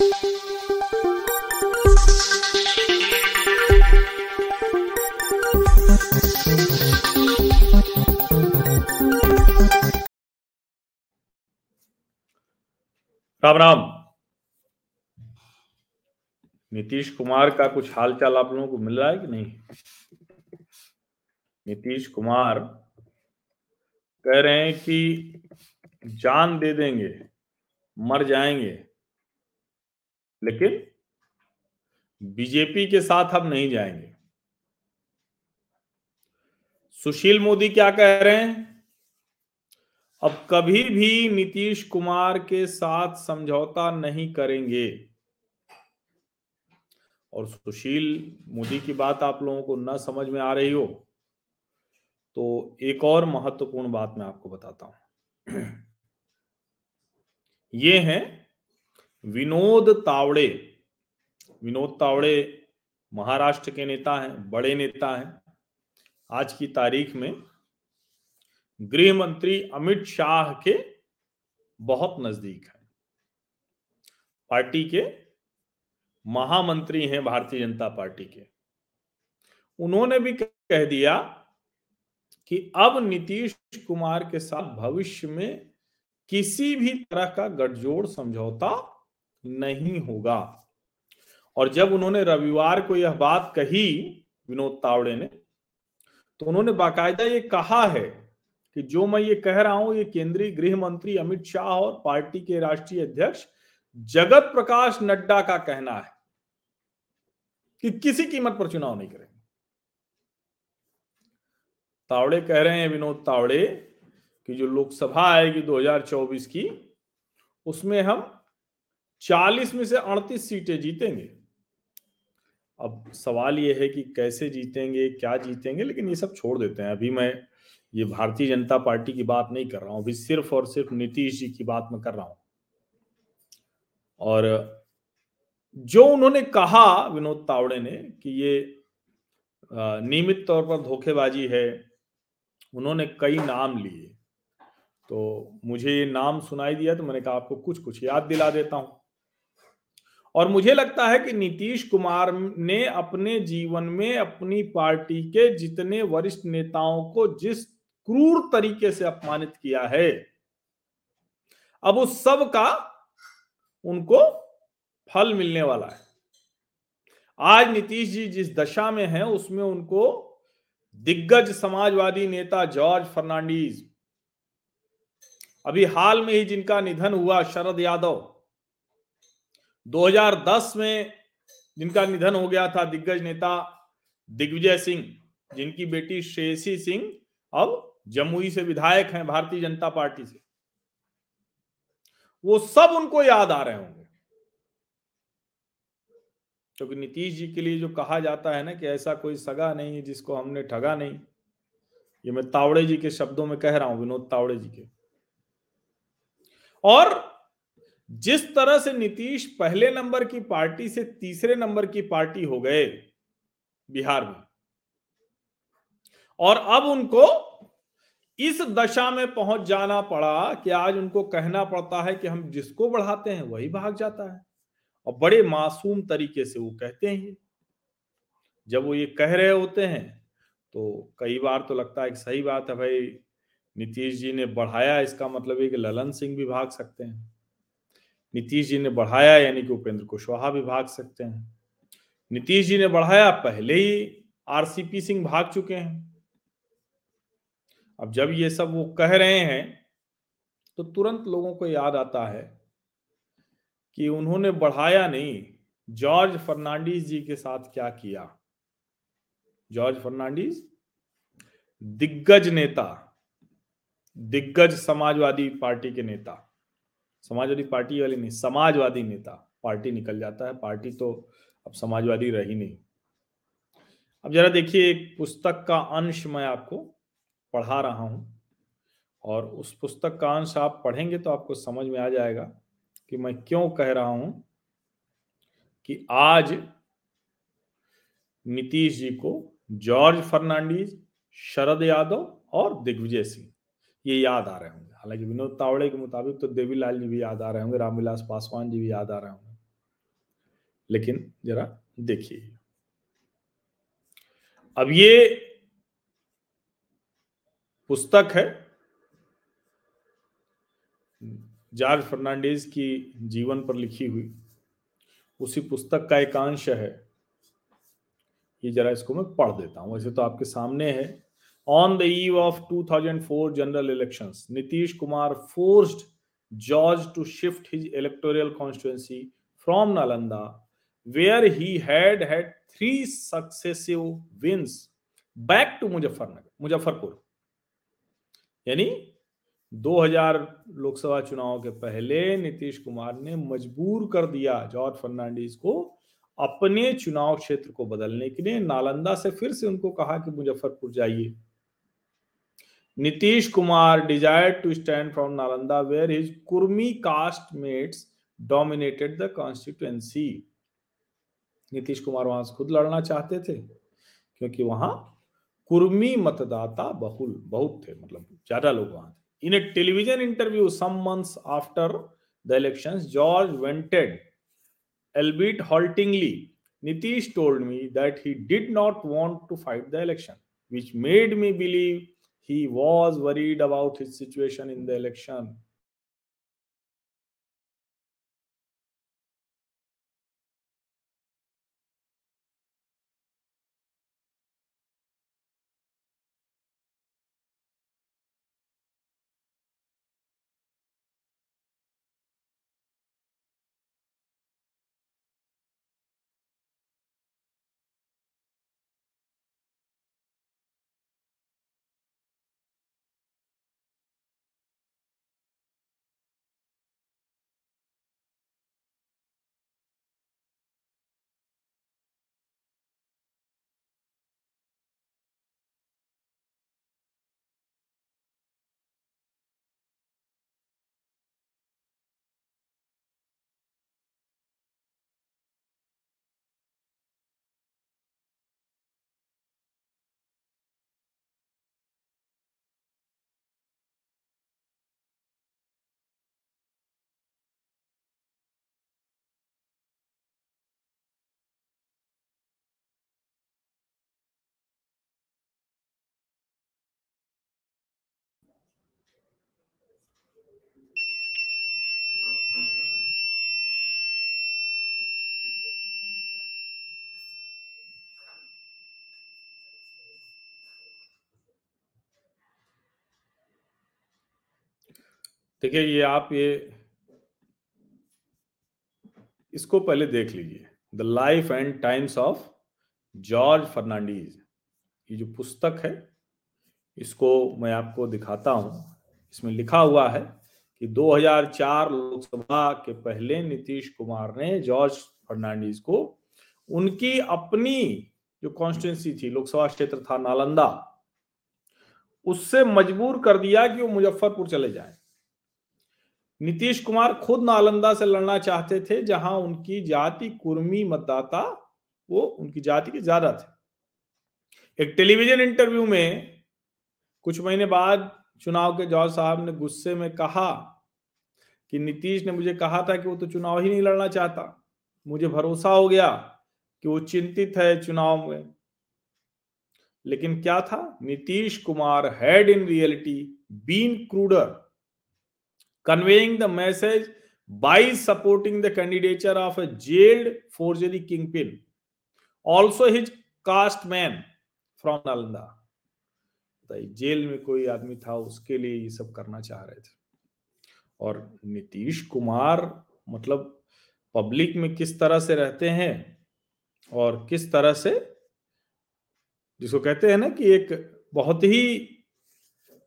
राम राम नीतीश कुमार का कुछ हालचाल आप लोगों को मिल रहा है कि नहीं? नीतीश कुमार कह रहे हैं कि जान दे देंगे, मर जाएँगे। लेकिन बीजेपी के साथ हम नहीं जाएँगे। सुशील मोदी क्या कह रहे हैं? अब कभी भी नीतीश कुमार के साथ समझौता नहीं करेंगे। और सुशील मोदी की बात आप लोगों को न समझ में आ रही हो तो एक और महत्वपूर्ण बात मैं आपको बताता हूँ। ये हैं विनोद तावड़े। विनोद तावड़े महाराष्ट्र के नेता हैं, बड़े नेता हैं। आज की तारीख में गृह मंत्री अमित शाह के बहुत नज़दीक है। पार्टी के महामंत्री हैं, भारतीय जनता पार्टी के। उन्होंने भी कह दिया कि अब नीतीश कुमार के साथ भविष्य में किसी भी तरह का गठजोड़ समझौता नहीं होगा। और जब उन्होंने रविवार को यह बात कही विनोद तावड़े ने तो उन्होंने बाकायदा ये कहा है कि जो मैं ये कह रहा हूँ, ये केंद्रीय गृह मंत्री अमित शाह और पार्टी के राष्ट्रीय अध्यक्ष जगत प्रकाश नड्डा का कहना है कि किसी कीमत पर चुनाव नहीं करेंगे। तावड़े कह रहे हैं विनोद तावड़े कि जो लोकसभा आएगी 2024 की, उसमें हम 40 में से 38 सीटें जीतेंगे। अब सवाल यह है कि कैसे जीतेंगे, क्या जीतेंगे, लेकिन ये सब छोड़ देते हैं। अभी मैं ये भारतीय जनता पार्टी की बात नहीं कर रहा हूँ, अभी सिर्फ़ और सिर्फ़ नीतीश जी की बात मैं कर रहा हूँ। और जो उन्होंने कहा, विनोद तावड़े ने, कि ये नियमित तौर पर धोखेबाजी है, उन्होंने कई नाम लिए। तो मुझे ये नाम सुनाई दिया तो मैंने कहा आपको कुछ कुछ याद दिला देता हूँ। और मुझे लगता है कि नीतीश कुमार ने अपने जीवन में अपनी पार्टी के जितने वरिष्ठ नेताओं को जिस क्रूर तरीके से अपमानित किया है, अब उस सब का उनको फल मिलने वाला है। आज नीतीश जी जिस दशा में हैं, उसमें उनको दिग्गज समाजवादी नेता जॉर्ज फर्नांडीज, अभी हाल में ही जिनका निधन हुआ, शरद यादव 2010 में जिनका निधन हो गया था दिग्गज नेता दिग्विजय सिंह, जिनकी बेटी श्रेयसी सिंह अब जमुई से विधायक हैं, भारतीय जनता पार्टी से। वो सब उनको याद आ रहे होंगे। क्योंकि तो नीतीश जी के लिए जो कहा जाता है ना कि ऐसा कोई सगा नहीं है जिसको हमने ठगा नहीं। ये मैं तावड़े जी के शब्दों में कह रहा हूँ, विनोद तावड़े जी के। और जिस तरह से नीतीश पहले नंबर की पार्टी से तीसरे नंबर की पार्टी हो गए बिहार में, और अब उनको इस दशा में पहुँच जाना पड़ा कि आज उनको कहना पड़ता है कि हम जिसको बढ़ाते हैं वही भाग जाता है। और बड़े मासूम तरीके से वो कहते हैं। जब वो ये कह रहे होते हैं तो कई बार तो लगता है कि सही बात है भाई, नीतीश जी ने बढ़ाया, इसका मतलब है कि ललन सिंह भी भाग सकते हैं। नीतीश जी ने बढ़ाया, यानी कि उपेंद्र कुशवाहा भी भाग सकते हैं। नीतीश जी ने बढ़ाया, पहले ही आरसीपी सिंह भाग चुके हैं। अब जब ये सब वो कह रहे हैं तो तुरंत लोगों को याद आता है कि उन्होंने बढ़ाया नहीं, जॉर्ज फर्नांडिस जी के साथ क्या किया? जॉर्ज फर्नांडिस दिग्गज नेता, दिग्गज समाजवादी पार्टी के नेता। समाजवादी पार्टी वाली नहीं, समाजवादी नेता, पार्टी निकल जाता है, पार्टी तो अब समाजवादी रही नहीं। अब जरा देखिए, एक पुस्तक का अंश मैं आपको पढ़ा रहा हूँ, और उस पुस्तक का अंश आप पढ़ेंगे तो आपको समझ में आ जाएगा कि मैं क्यों कह रहा हूँ कि आज नीतीश जी को जॉर्ज फर्नांडीज, शरद यादव और दिग्विजय सिंह, ये याद आ रहे होंगे। हालाँकि विनोद तावड़े के मुताबिक तो देवीलाल जी भी याद आ रहे होंगे, रामविलास पासवान जी भी याद आ रहे होंगे। लेकिन जरा देखिए। अब ये पुस्तक है, जॉर्ज फर्नांडिस की जीवन पर लिखी हुई। उसी पुस्तक का एक अंश है। ये जरा इसको मैं पढ़ देता हूँ। वैसे तो आपके सामने है। On the eve of 2004 general elections Nitish Kumar forced George to shift his electoral constituency from Nalanda where he had had three successive wins back to Muzaffarnagar Muzaffarpur यानी 2000 लोकसभा चुनाव के पहले नीतीश कुमार ने मजबूर कर दिया जॉर्ज फर्नांडिस को अपने चुनाव क्षेत्र को बदलने के लिए। नालंदा से फिर से उनको कहा कि मुजफ्फरपुर जाइए। Nitish Kumar desire to stand from Nalanda where his Kurmi caste mates dominated the constituency Nitish Kumar वहाँ से खुद लड़ना चाहते थे क्योंकि वहाँ कुर्मी मतदाता बहुल बहुत थे मतलब ज़्यादा लोग वहाँ थे। In a television interview some months after the elections George vented albeit haltingly, Nitish told me that he did not want to fight the election, which made me believe he was worried about his situation in the election. देखिए, ये आप ये इसको पहले देख लीजिए। The life and times of George Fernandes ये जो पुस्तक है, इसको मैं आपको दिखाता हूँ। इसमें लिखा हुआ है कि 2004 लोकसभा के पहले नीतीश कुमार ने जॉर्ज फर्नांडीज को उनकी अपनी जो कॉन्स्टिट्यूंसी थी, लोकसभा क्षेत्र था नालंदा, उससे मजबूर कर दिया कि वो मुजफ्फरपुर चले जाएँ। नीतीश कुमार खुद नालंदा से लड़ना चाहते थे, जहाँ उनकी जाति कुर्मी मतदाता, वो उनकी जाति के ज़्यादा थे। एक टेलीविज़न इंटरव्यू में कुछ महीने बाद चुनाव के जॉर्ज साहब ने गुस्से में कहा कि नीतीश ने मुझे कहा था कि वो तो चुनाव ही नहीं लड़ना चाहता। मुझे भरोसा हो गया कि वो चिंतित है चुनाव में। लेकिन क्या था? Nitish Kumar had in reality been cruder conveying the message by supporting the candidature of a jailed forgery kingpin. Also, his caste man from Nalanda. जेल में कोई आदमी था उसके लिए ये सब करना चाह रहे थे और नीतीश कुमार मतलब पब्लिक में किस तरह से रहते हैं और किस तरह से जिसको कहते हैं ना कि एक बहुत ही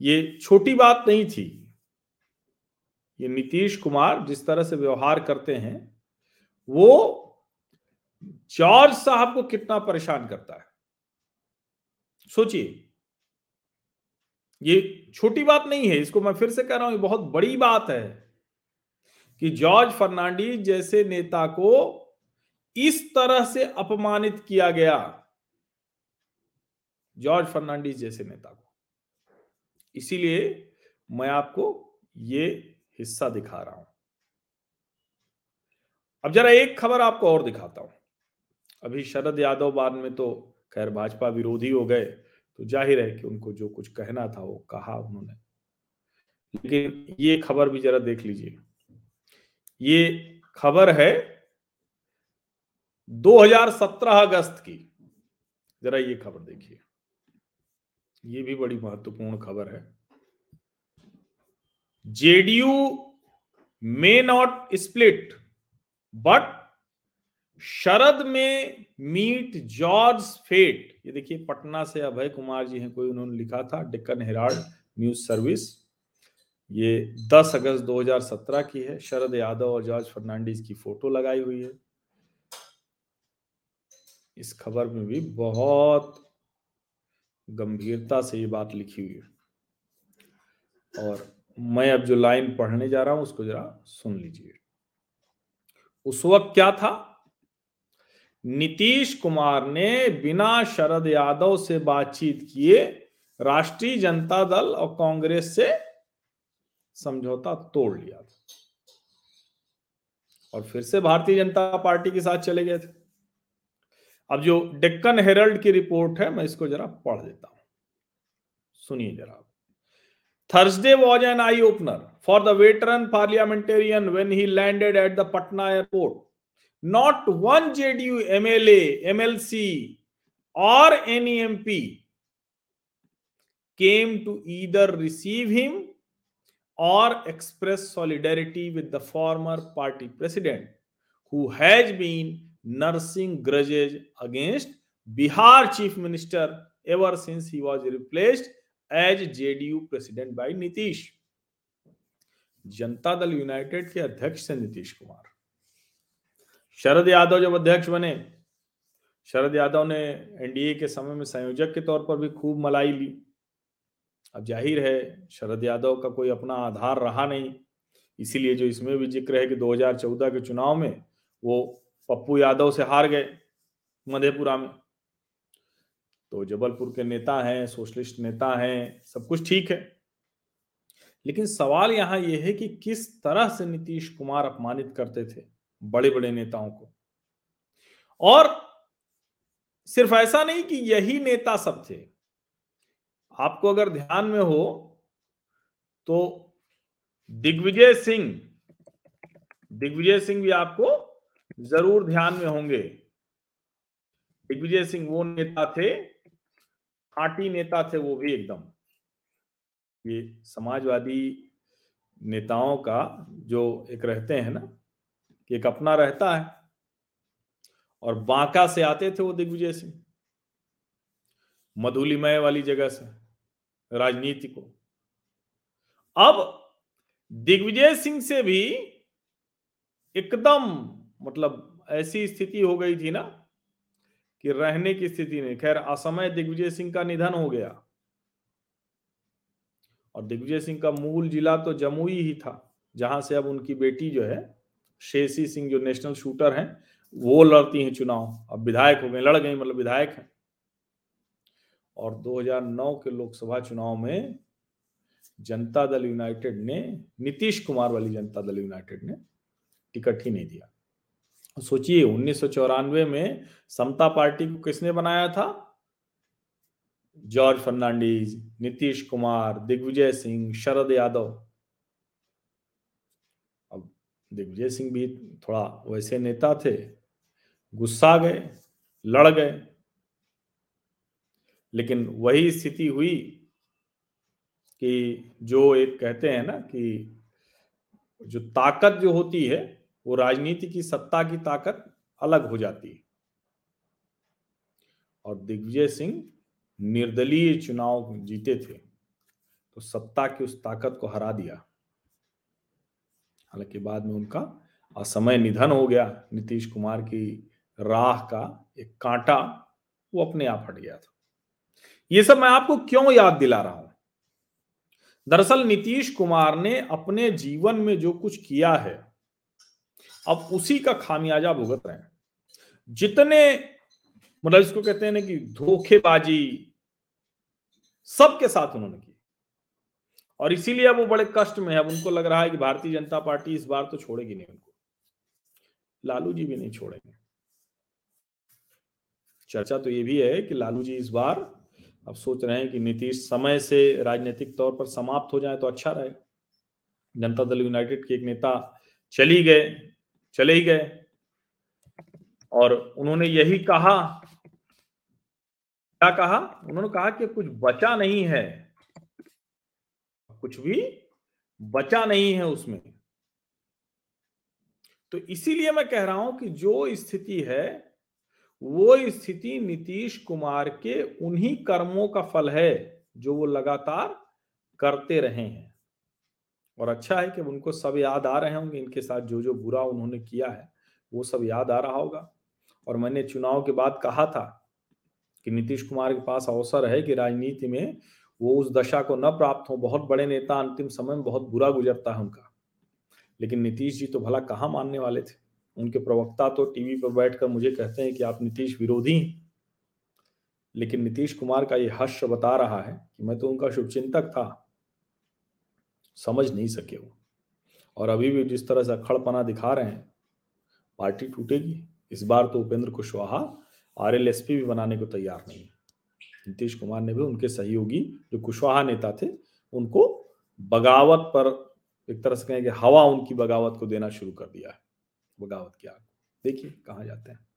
ये छोटी बात नहीं थी ये नीतीश कुमार जिस तरह से व्यवहार करते हैं, वो जॉर्ज साहब को कितना परेशान करता है। सोचिए। ये छोटी बात नहीं है, इसको मैं फिर से कह रहा हूँ, ये बहुत बड़ी बात है कि जॉर्ज फर्नांडीज जैसे नेता को इस तरह से अपमानित किया गया, जॉर्ज फर्नांडीज जैसे नेता को। इसीलिए मैं आपको ये हिस्सा दिखा रहा हूँ। अब जरा एक खबर आपको और दिखाता हूँ। अभी शरद यादव बाद में तो खैर भाजपा विरोधी हो गए तो ज़ाहिर है कि उनको जो कुछ कहना था वो कहा उन्होंने। लेकिन ये खबर भी जरा देख लीजिए। ये खबर है 2017 अगस्त की। जरा ये खबर देखिए। ये भी बड़ी महत्वपूर्ण खबर है। JDU may not split but Sharad may meet George fate ये देखिए, पटना से अभय कुमार जी हैं, कोई उन्होंने लिखा था, डेक्कन हेराल्ड न्यूज़ सर्विस। ये 10 अगस्त 2017 की है। शरद यादव और जॉर्ज फर्नांडिस की फ़ोटो लगाई हुई है। इस खबर में भी बहुत गंभीरता से ये बात लिखी हुई है। और मैं अब जो लाइन पढ़ने जा रहा हूँ, उसको जरा सुन लीजिए। उस वक्त क्या था? नीतीश कुमार ने बिना शरद यादव से बातचीत किए राष्ट्रीय जनता दल और कांग्रेस से समझौता तोड़ लिया था। और फिर से भारतीय जनता पार्टी के साथ चले गए थे। अब जो डेक्कन हेरल्ड की रिपोर्ट है, मैं इसको जरा पढ़ देता हूँ। सुनिए जरा Thursday was an eye opener for the veteran parliamentarian when he landed at the Patna airport. Not one JDU MLA, MLC, or any MP came to either receive him or express solidarity with the former party president who has been nursing grudges against Bihar chief minister ever since he was replaced as JDU president by Nitish Janata Dal United के अध्यक्ष थे नीतीश कुमार शरद यादव जब अध्यक्ष बने, शरद यादव ने NDA के समय में संयोजक के तौर पर भी खूब मलाई ली। अब ज़ाहिर है, शरद यादव का कोई अपना आधार रहा नहीं। इसीलिए जो इसमें भी ज़िक्र है कि 2014 के चुनाव में वो पप्पू यादव से हार गए मधेपुरा में। तो जबलपुर के नेता हैं, सोशलिस्ट नेता हैं, सब कुछ ठीक है। लेकिन सवाल यहाँ यह है कि किस तरह से नीतीश कुमार अपमानित करते थे बड़े बड़े नेताओं को? और सिर्फ़ ऐसा नहीं कि यही नेता सब थे। आपको अगर ध्यान में हो तो दिग्विजय सिंह दिग्विजय सिंह भी आपको ज़रूर ध्यान में होंगे। दिग्विजय सिंह वो नेता थे खाटी नेता थे वो भी एकदम। ये समाजवादी नेताओं का जो एक रहते हैं ना कि एक अपना रहता है, और बांका से आते थे वो दिग्विजय सिंह। मधुलिमय वाली जगह से, राजनीति को। अब दिग्विजय सिंह से भी एकदम मतलब ऐसी स्थिति हो गई थी ना कि रहने की स्थिति में, खैर, असमय दिग्विजय सिंह का निधन हो गया। और दिग्विजय सिंह का मूल जिला तो जमुई ही था, जहाँ से अब उनकी बेटी जो है शेषी सिंह, जो नेशनल शूटर हैं, वो लड़ती हैं चुनाव। अब विधायक हो गए, लड़ गई मतलब विधायक हैं। और 2009 के लोकसभा चुनाव में जनता दल यूनाइटेड ने, नीतीश कुमार वाली जनता दल यूनाइटेड ने टिकट ही नहीं दिया। सोचिए, उन्नीस सौ चौरानवे में समता पार्टी को किसने बनाया था? जॉर्ज फर्नांडीज, नीतीश कुमार, दिग्विजय सिंह, शरद यादव। अब दिग्विजय सिंह भी थोड़ा वैसे नेता थे। गुस्सा गए, लड़ गए। लेकिन वही स्थिति हुई कि जो एक कहते हैं ना कि जो ताकत जो होती है वो राजनीति की सत्ता की ताकत अलग हो जाती है। और दिग्विजय सिंह निर्दलीय चुनाव जीते थे तो सत्ता की उस ताकत को हरा दिया। हालाँकि बाद में उनका असमय निधन हो गया। नीतीश कुमार की राह का एक कांटा वो अपने आप हट गया था। ये सब मैं आपको क्यों याद दिला रहा हूँ? दरअसल नीतीश कुमार ने अपने जीवन में जो कुछ किया है अब उसी का खामियाजा भुगत रहे हैं। जितने मतलब इसको कहते हैं ना कि धोखेबाजी सबके साथ उन्होंने की। और इसीलिए अब वो बड़े कष्ट में है। अब उनको लग रहा है कि भारतीय जनता पार्टी इस बार तो छोड़ेगी नहीं उनको। लालू जी भी नहीं छोड़ेंगे। चर्चा तो ये भी है कि लालू जी इस बार अब सोच रहे हैं कि नीतीश समय से राजनीतिक तौर पर समाप्त हो जाए तो अच्छा रहे। जनता दल यूनाइटेड के एक नेता चली गए। चले ही गए। और उन्होंने यही कहा, क्या कहा? उन्होंने कहा कि कुछ बचा नहीं है। कुछ भी बचा नहीं है उसमें। तो इसीलिए मैं कह रहा हूँ कि जो स्थिति है, वो स्थिति नीतीश कुमार के उन्हीं कर्मों का फल है, जो वो लगातार करते रहे हैं। और अच्छा है कि उनको सब याद आ रहे होंगे, इनके साथ जो जो बुरा उन्होंने किया है, वो सब याद आ रहा होगा। और मैंने चुनाव के बाद कहा था कि नीतीश कुमार के पास अवसर है कि राजनीति में वो उस दशा को न प्राप्त हो। बहुत बड़े नेता अंतिम समय में बहुत बुरा गुजरता है उनका। लेकिन नीतीश जी तो भला कहाँ मानने वाले थे? उनके प्रवक्ता तो टीवी पर बैठकर मुझे कहते हैं कि आप नीतीश विरोधी लेकिन नीतीश कुमार का ये हर्ष बता रहा है कि मैं तो उनका शुभचिंतक था। समझ नहीं सके वो। और अभी भी जिस तरह से अखड़पना दिखा रहे हैं, पार्टी टूटेगी। इस बार तो उपेंद्र कुशवाहा आरएलएसपी भी बनाने को तैयार नहीं है। नीतीश कुमार ने भी उनके सहयोगी, जो कुशवाहा नेता थे, उनको बगावत पर एक तरह से कहेंगे हवा उनकी बगावत को देना शुरू कर दिया है, बगावत की आग। देखिए कहा जाते हैं।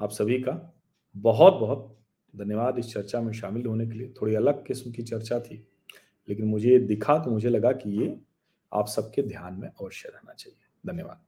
आप सभी का बहुत बहुत धन्यवाद इस चर्चा में शामिल होने के लिए। थोड़ी अलग किस्म की चर्चा थी। लेकिन मुझे दिखा तो मुझे लगा कि ये आप सबके ध्यान में अवश्य रहना चाहिए। धन्यवाद।